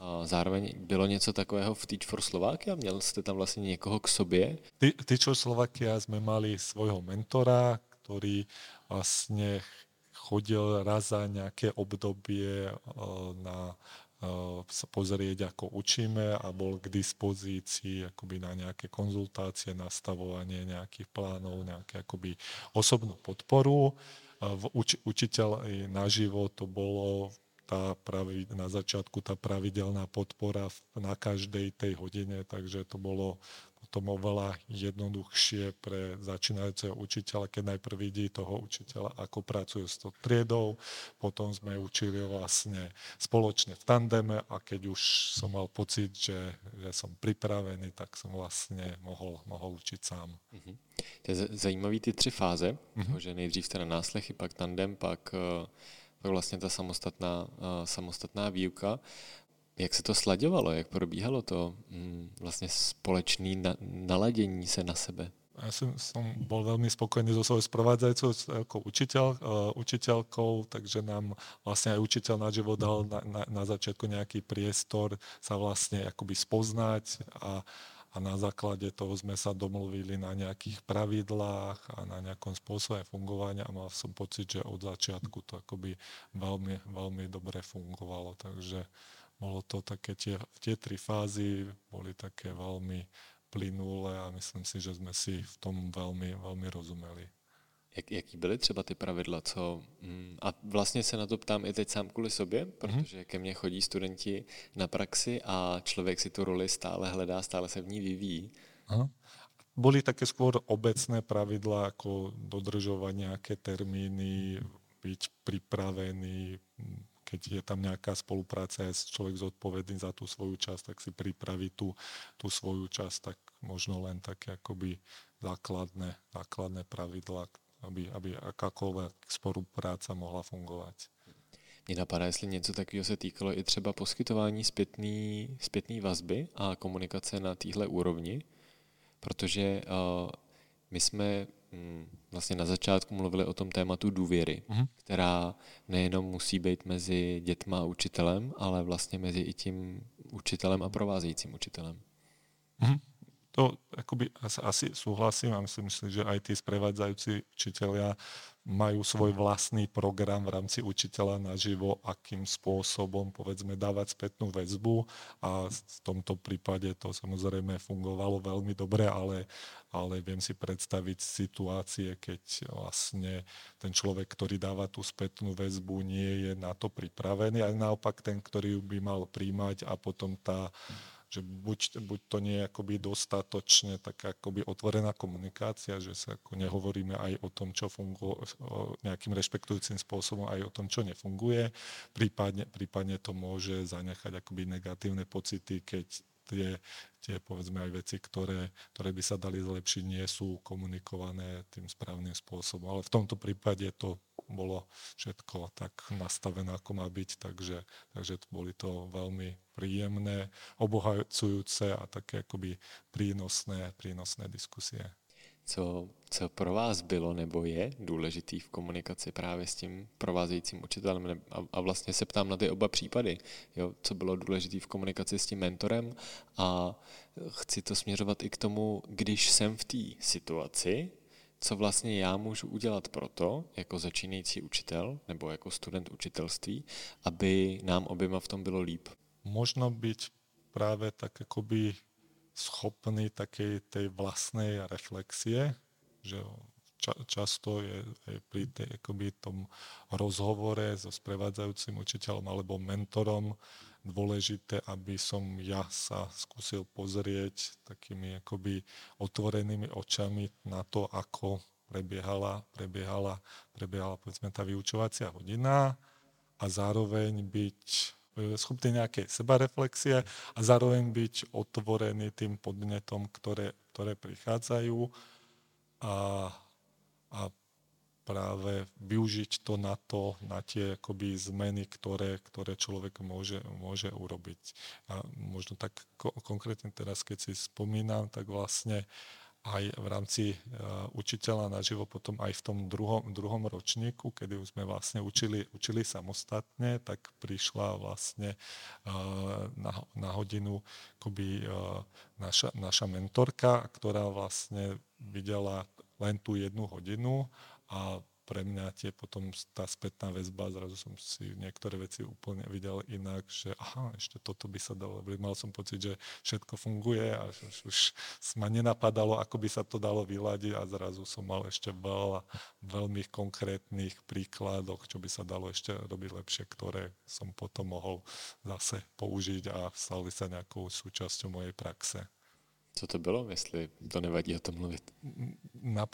A zároveň bylo něco takového v Teach for Slovakia? Měl jste tam vlastně někoho k sobě?
Teach for Slovakia jsme mali svojho mentora, ktorý vlastne chodil raz za nejaké obdobie eh, na sa pozrieť, ako učíme a bol k dispozícii akoby na nejaké konzultácie, nastavovanie nejakých plánov, nejaké akoby osobnú podporu. V uč- učiteľ naživo to bolo tá pravi, na začiatku tá pravidelná podpora na každej tej hodine, takže to bolo potom oveľa jednoduchšie pre začínajúceho učiteľa, keď najprv vidí toho učiteľa, ako pracuje s tou triedou, potom sme učili vlastne spoločne v tandeme a keď už som mal pocit, že, že som pripravený, tak som vlastne mohol, mohol učiť sám. Uh-huh.
To je zajímavý ty tři fáze, uh-huh. že nejdřív teda náslechy, pak tandem, pak eh, pak vlastně ta samostatná, uh, samostatná výuka. Jak se to slaďovalo, jak probíhalo to vlastně společné na, naladění se na sebe?
Ja som, som bol veľmi spokojný so svojou sprovádzajúcou ako učiteľ, uh, učiteľkou, takže nám vlastne aj učiteľ na život dal na, na, na začiatku nejaký priestor sa vlastne akoby spoznať a, a na základe toho sme sa domluvili na nejakých pravidlách a na nejakom spôsobe fungovania a mal som pocit, že od začiatku to akoby veľmi, veľmi dobre fungovalo, takže bolo to také, tie, tie tri fázy boli také veľmi plynulé a myslím si, že sme si v tom veľmi, veľmi rozumeli.
Jak, jaký byly třeba ty pravidla, co... Mm, a vlastně se na to ptám i teď sám kvůli sobě, mhm. protože ke mně chodí studenti na praxi a člověk si tu roli stále hledá, stále se v ní vyvíjí. Aha.
Boli také skôr obecné pravidla, ako dodržovať nejaké termíny, byť pripravený, keď je tam nejaká spolupráca, je človek zodpovedný za tú svoju časť, tak si pripraví tú, tú svoju časť, tak možno len také akoby základné, základné pravidla, aby, aby akákoľvek spolupráca mohla fungovať.
Mně napadá, jestli něco takového se týkalo i třeba poskytování zpětný, zpětný vazby a komunikace na téhle úrovni, protože uh, my jsme vlastně na začátku mluvili o tom tématu důvěry, mm-hmm. která nejenom musí být mezi dětma a učitelem, ale vlastně mezi i tím učitelem a provázejícím učitelem.
Mm-hmm. To akoby asi súhlasím a myslím si, že aj tí sprevádzajúci učiteľia majú svoj vlastný program v rámci učiteľa naživo, akým spôsobom povedzme dávať spätnú väzbu. A v tomto prípade to samozrejme fungovalo veľmi dobre, ale, ale viem si predstaviť situácie, keď vlastne ten človek, ktorý dáva tú spätnú väzbu, nie je na to pripravený, ale naopak ten, ktorý by mal príjmať a potom tá že buď, buď to nie je akoby dostatočne taká akoby otvorená komunikácia, že sa ako nehovoríme aj o tom, čo funguje, nejakým rešpektujúcim spôsobom aj o tom, čo nefunguje, prípadne, prípadne to môže zanechať akoby negatívne pocity, keď tie, tie povedzme aj veci, ktoré, ktoré by sa dali zlepšiť, nie sú komunikované tým správnym spôsobom. Ale v tomto prípade to bolo všetko tak nastavené, ako má byť, takže, takže boli to veľmi príjemné, obohacujúce a také akoby prínosné, prínosné diskusie.
Co, co pro vás bylo nebo je důležitý v komunikaci právě s tím provázejícím učitelem? A, a vlastně se ptám na ty oba případy. Jo, co bylo důležité v komunikaci s tím mentorem a chci to směřovat i k tomu, když jsem v té situaci, co vlastně já můžu udělat pro to, jako začínající učitel nebo jako student učitelství, aby nám oběma v tom bylo líp.
Možno být právě tak jakoby schopný takej tej vlastnej reflexie, že ča, často je, je pri tej, akoby tom rozhovore so sprevádzajúcim učiteľom alebo mentorom dôležité, aby som ja sa skúsil pozrieť takými akoby otvorenými očami na to, ako prebiehala, prebiehala, prebiehala povedzme tá vyučovacia hodina a zároveň byť e, schopný nejakej sebareflexie a zároveň byť otvorený tým podnetom, ktoré, ktoré prichádzajú a, a práve využiť to na to, na tie akoby zmeny, ktoré, ktoré človek môže, môže urobiť. A možno tak ko- konkrétne teraz, keď si spomínam, tak vlastne aj v rámci uh, učiteľa naživo, potom aj v tom druhom, druhom ročníku, kedy už sme vlastne učili, učili samostatne, tak prišla vlastne uh, na, na hodinu akoby, uh, naša, naša mentorka, ktorá vlastne videla len tú jednu hodinu a pre mňa tie potom tá spätná väzba, zrazu som si niektoré veci úplne videl inak, že aha, ešte toto by sa dalo, mal som pocit, že všetko funguje a že už ma nenapadalo, ako by sa to dalo vyladiť a zrazu som mal ešte veľa veľmi konkrétnych príkladoch, čo by sa dalo ešte robiť lepšie, ktoré som potom mohol zase použiť a stali sa nejakou súčasťou mojej praxe.
Co to bylo, jestli to nevadí o tom mluvit?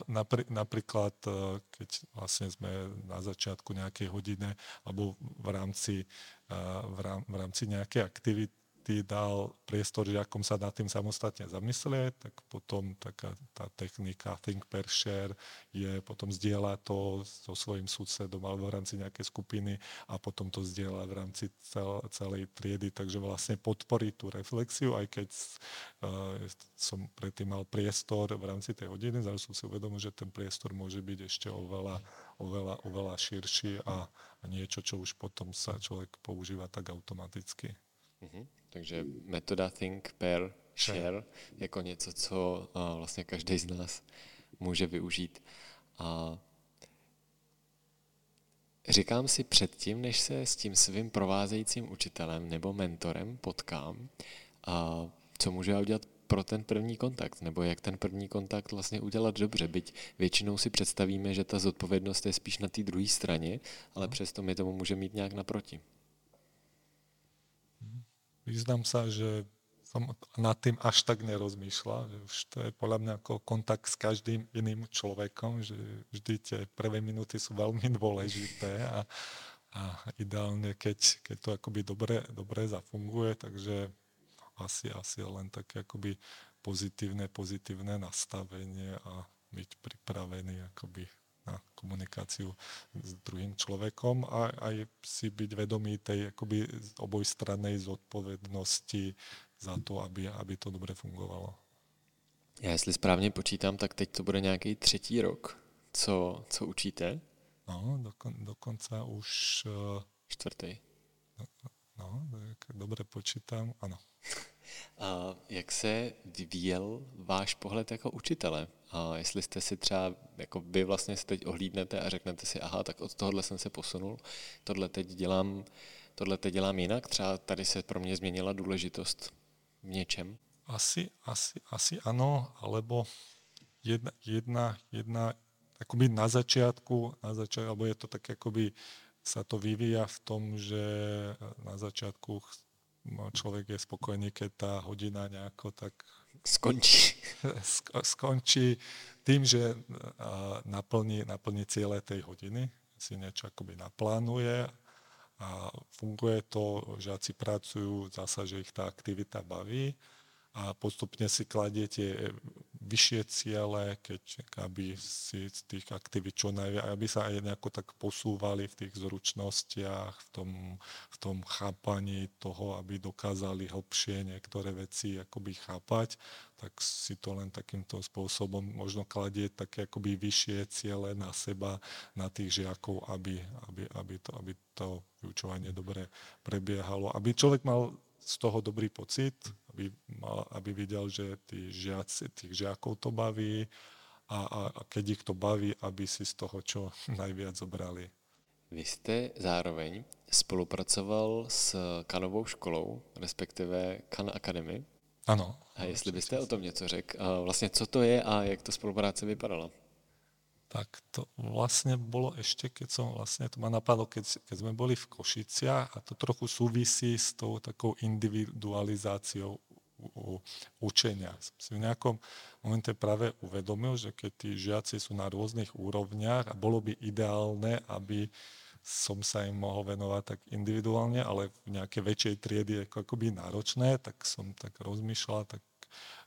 Napr- napríklad, eh, keď vlastne sme na začiatku nejakej hodiny alebo v rámci, eh, v rámci nejakej aktivity ty dal priestor žiakom sa nad tým samostatne zamyslieť, tak potom taká tá technika think per share je potom zdieľa to so svojím súdsedom alebo v rámci nejakej skupiny a potom to zdieľa v rámci cel, celej triedy, takže vlastne podporí tú reflexiu, aj keď uh, som predtým mal priestor v rámci tej hodiny, zrazu som si uvedomil, že ten priestor môže byť ešte oveľa, oveľa, oveľa širší a, a niečo, čo už potom sa človek používa tak automaticky.
Mm-hmm. Takže metoda Think, Pair, Share jako něco, co uh, vlastně každý z nás může využít. A říkám si předtím, než se s tím svým provázejícím učitelem nebo mentorem potkám, a co můžu já udělat pro ten první kontakt, nebo jak ten první kontakt vlastně udělat dobře, byť většinou si představíme, že ta zodpovědnost je spíš na té druhé straně, ale přesto my tomu můžeme mít nějak naproti.
Priznám sa, že som nad tým až tak nerozmýšľal, že už to je podľa mňa ako kontakt s každým iným človekom, že vždy tie prvé minúty sú veľmi dôležité a, a ideálne, keď, keď to akoby dobre, dobre zafunguje, takže asi, asi len také akoby pozitívne, pozitívne nastavenie a byť pripravený akoby na komunikáciu s druhým človekom a aj si byť vedomý tej akoby obojstrannej zodpovednosti za to, aby, aby to dobře fungovalo.
Já jestli správně počítám, tak teď to bude nějaký třetí rok. Co, co učíte?
No, dokon, dokonce už...
Uh, Čtvrtý.
No, tak dobře počítám, ano.
A jak se vyvíjel váš pohled jako učitele? A jestli jste si třeba, jako vy vlastně se teď ohlídnete a řeknete si, aha, tak od tohohle jsem se posunul, tohle teď dělám, tohle teď dělám jinak, třeba tady se pro mě změnila důležitost v něčem?
Asi, asi, asi ano, alebo jedna, jedna, jedna akoby na začiatku, na začiatku, alebo je to tak akoby sa to vyvíja v tom, že na začiatku človek je spokojný, keď tá hodina nejako tak
skončí.
skončí tým, že naplní, naplní ciele tej hodiny, si niečo akoby naplánuje a funguje to, žiaci pracujú, zasa, že ich tá aktivita baví a postupne si kladiete vyššie ciele, keď aby si z tých aktivít čo najviac, aby sa aj nejako tak posúvali v tých zručnostiach, v tom, v tom chápaní toho, aby dokázali hlbšie niektoré veci akoby chápať, tak si to len takýmto spôsobom možno kladie také akoby vyššie ciele na seba, na tých žiakov, aby, aby, aby, to, aby to vyučovanie dobre prebiehalo, aby človek mal z toho dobrý pocit, aby, mal, aby videl, že tí žiaci, tých žiakov to baví a, a, a keď ich to baví, aby si z toho čo najviac zobrali.
Vy jste zároveň spolupracoval s kanovou školou, respektive Kan Academy.
Ano.
A jestli byste o tom něco řekl, vlastně co to je a jak ta spolupráce vypadala?
Tak to vlastne bolo ešte, keď som vlastne, to ma napadlo, keď, keď sme boli v Košiciach a to trochu súvisí s tou takou individualizáciou učenia. Som si v nejakom momente práve uvedomil, že keď tí žiaci sú na rôznych úrovniach a bolo by ideálne, aby som sa im mohol venovať tak individuálne, ale v nejakej väčšej triedy ako akoby náročné, tak som tak rozmýšľal, tak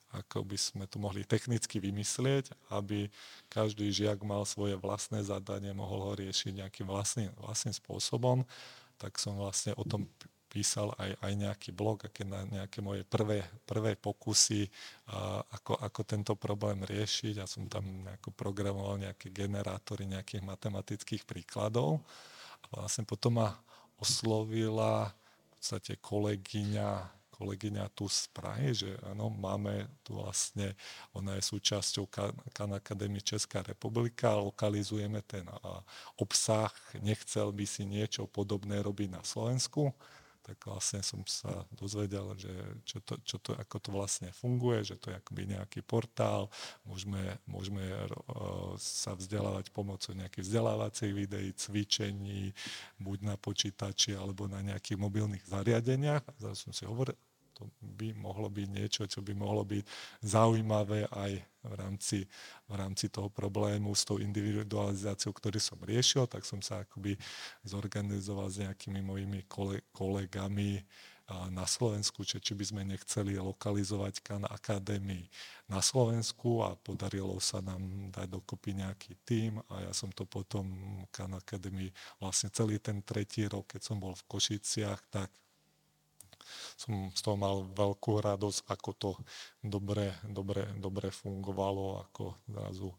ako by sme to mohli technicky vymyslieť, aby každý žiak mal svoje vlastné zadanie, mohol ho riešiť nejakým vlastným, vlastným spôsobom, tak som vlastne o tom písal aj, aj nejaký blog, aké na nejaké moje prvé, prvé pokusy, a ako, ako tento problém riešiť. Ja som tam nejako programoval nejaké generátory nejakých matematických príkladov. A vlastne potom ma oslovila v podstate kolegyňa kolegyňa tu z Prahy, že áno, máme tu vlastne, ona je súčasťou Kan Akadémie Česká republika, lokalizujeme ten obsah, nechcel by si niečo podobné robiť na Slovensku, tak vlastne som sa dozvedel, že čo to, čo to, ako to vlastne funguje, že to je akoby nejaký portál, môžeme, môžeme sa vzdelávať pomocou nejakých vzdelávacích videí, cvičení, buď na počítači alebo na nejakých mobilných zariadeniach. Zase som si hovoril, to by mohlo byť niečo, čo by mohlo byť zaujímavé aj v rámci, v rámci toho problému s tou individualizáciou, ktorý som riešil, tak som sa akoby zorganizoval s nejakými mojimi kolegami na Slovensku, či, či by sme nechceli lokalizovať Kan Akadémii na Slovensku a podarilo sa nám dať dokopy nejaký tím a ja som to potom Kan Akadémii vlastne celý ten tretí rok, keď som bol v Košiciach, tak som z toho mal veľkú radosť, ako to dobre, dobre, dobre fungovalo, ako zrazu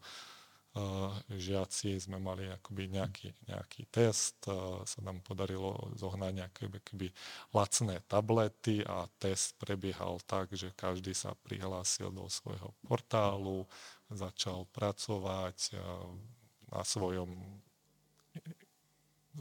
Uh, žiaci sme mali akoby nejaký, nejaký test, uh, sa nám podarilo zohnať nejaké keby, lacné tablety a test prebiehal tak, že každý sa prihlásil do svojho portálu, začal pracovať uh, na svojom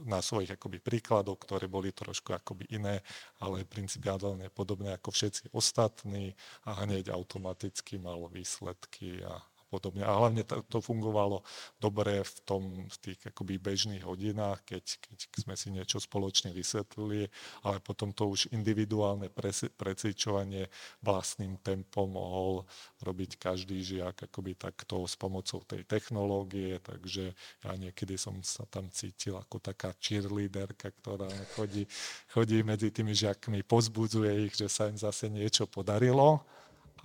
na svojich akoby príkladoch, ktoré boli trošku akoby iné, ale principiálne podobné ako všetci ostatní a hneď automaticky mal výsledky a podobne. A hlavne to, to fungovalo dobre v, tom, v tých akoby bežných hodinách, keď, keď sme si niečo spoločne vysvetlili, ale potom to už individuálne precvičovanie vlastným tempom mohol robiť každý žiak akoby takto s pomocou tej technológie, takže ja niekedy som sa tam cítil ako taká cheerleaderka, ktorá chodí, chodí medzi tými žiakmi, pozbudzuje ich, že sa im zase niečo podarilo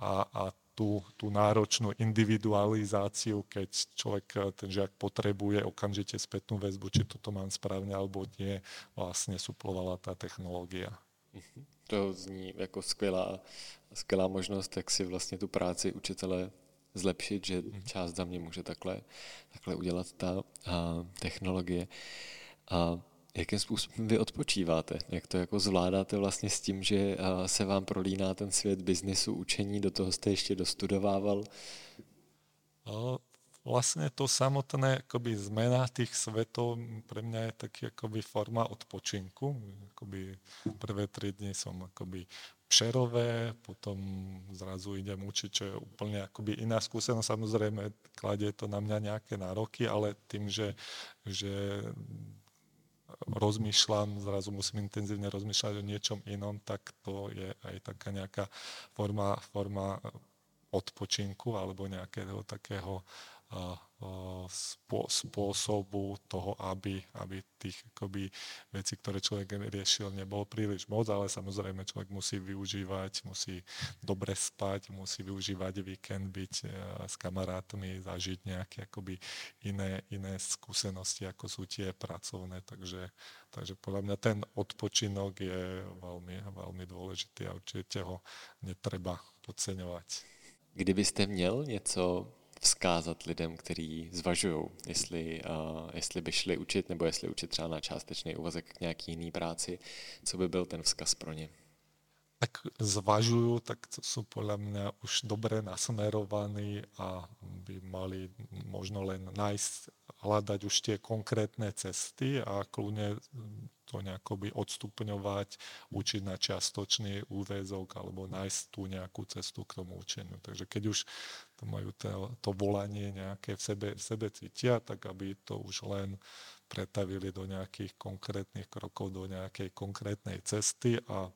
a, a tú, tú náročnú individualizáciu, keď človek, eh, ten žiak potrebuje okamžite spätnú väzbu, či toto mám správne alebo nie, vlastne suplovala tá technológia.
Mhm. To zní jako skvělá, skvělá možnost, jak si vlastně tu práci učitele zlepšit, že mhm. část za mě může takhle, takhle udělat ta a, technologie. A Jakým způsobem vy odpočíváte? Jak to jako zvládáte vlastně s tím, že se vám prolíná ten svět biznisu, učení, do toho jste ještě dostudovával?
Vlastne to samotné akoby zmena tých svetov pre mňa je taký akoby forma odpočinku. Akoby prvé tri dni som akoby Přerové, potom zrazu idem učiť, čo je úplne akoby iná skúsenosť. Samozrejme, kladie to na mňa nejaké nároky, ale tým, že, že rozmýšľam, zrazu musím intenzívne rozmýšľať o niečom inom, tak to je aj taká nejaká forma, forma odpočinku alebo nejakého takého uh, spôsobu toho, aby, aby tých akoby, vecí, ktoré človek riešil, nebol príliš moc, ale samozrejme človek musí využívať, musí dobre spať, musí využívať víkend, byť e, s kamarátmi, zažiť nejaké akoby iné, iné skúsenosti, ako sú tie pracovné. Takže, takže podľa mňa ten odpočinok je veľmi, veľmi dôležitý a určite ho netreba podceňovať.
Kdybyste měl něco vzkázat lidem, kteří zvažují, jestli, uh, jestli by šli učit, nebo jestli učit třeba na částečný úvazek k nějaký jiný práci, co by byl ten vzkaz pro ně?
Tak zvažujú, tak to sú podľa mňa už dobre nasmerovaní a by mali možno len nájsť, hľadať už tie konkrétne cesty a kľudne to nejako by odstupňovať, učiť na čiastočný úväzok alebo nájsť tú nejakú cestu k tomu učeniu. Takže keď už to majú to, to volanie nejaké v sebe, v sebe cítia, tak aby to už len pretavili do nejakých konkrétnych krokov, do nejakej konkrétnej cesty a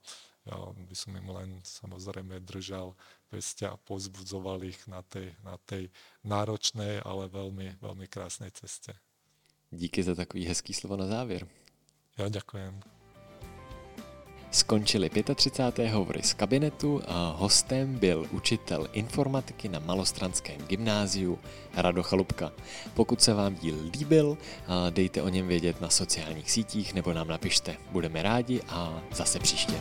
ja by som im len samozrejme držal peste a pozbudzoval ich na tej, na tej náročnej, ale veľmi, veľmi krásnej ceste.
Díky za takový hezký slovo na závěr.
Já ďakujem.
Skončili 35. hovory z kabinetu a hostem byl učitel informatiky na Malostranském gymnáziu Rado Chalupka. Pokud se vám díl líbil, dejte o něm vědět na sociálních sítích nebo nám napište. Budeme rádi a zase příště.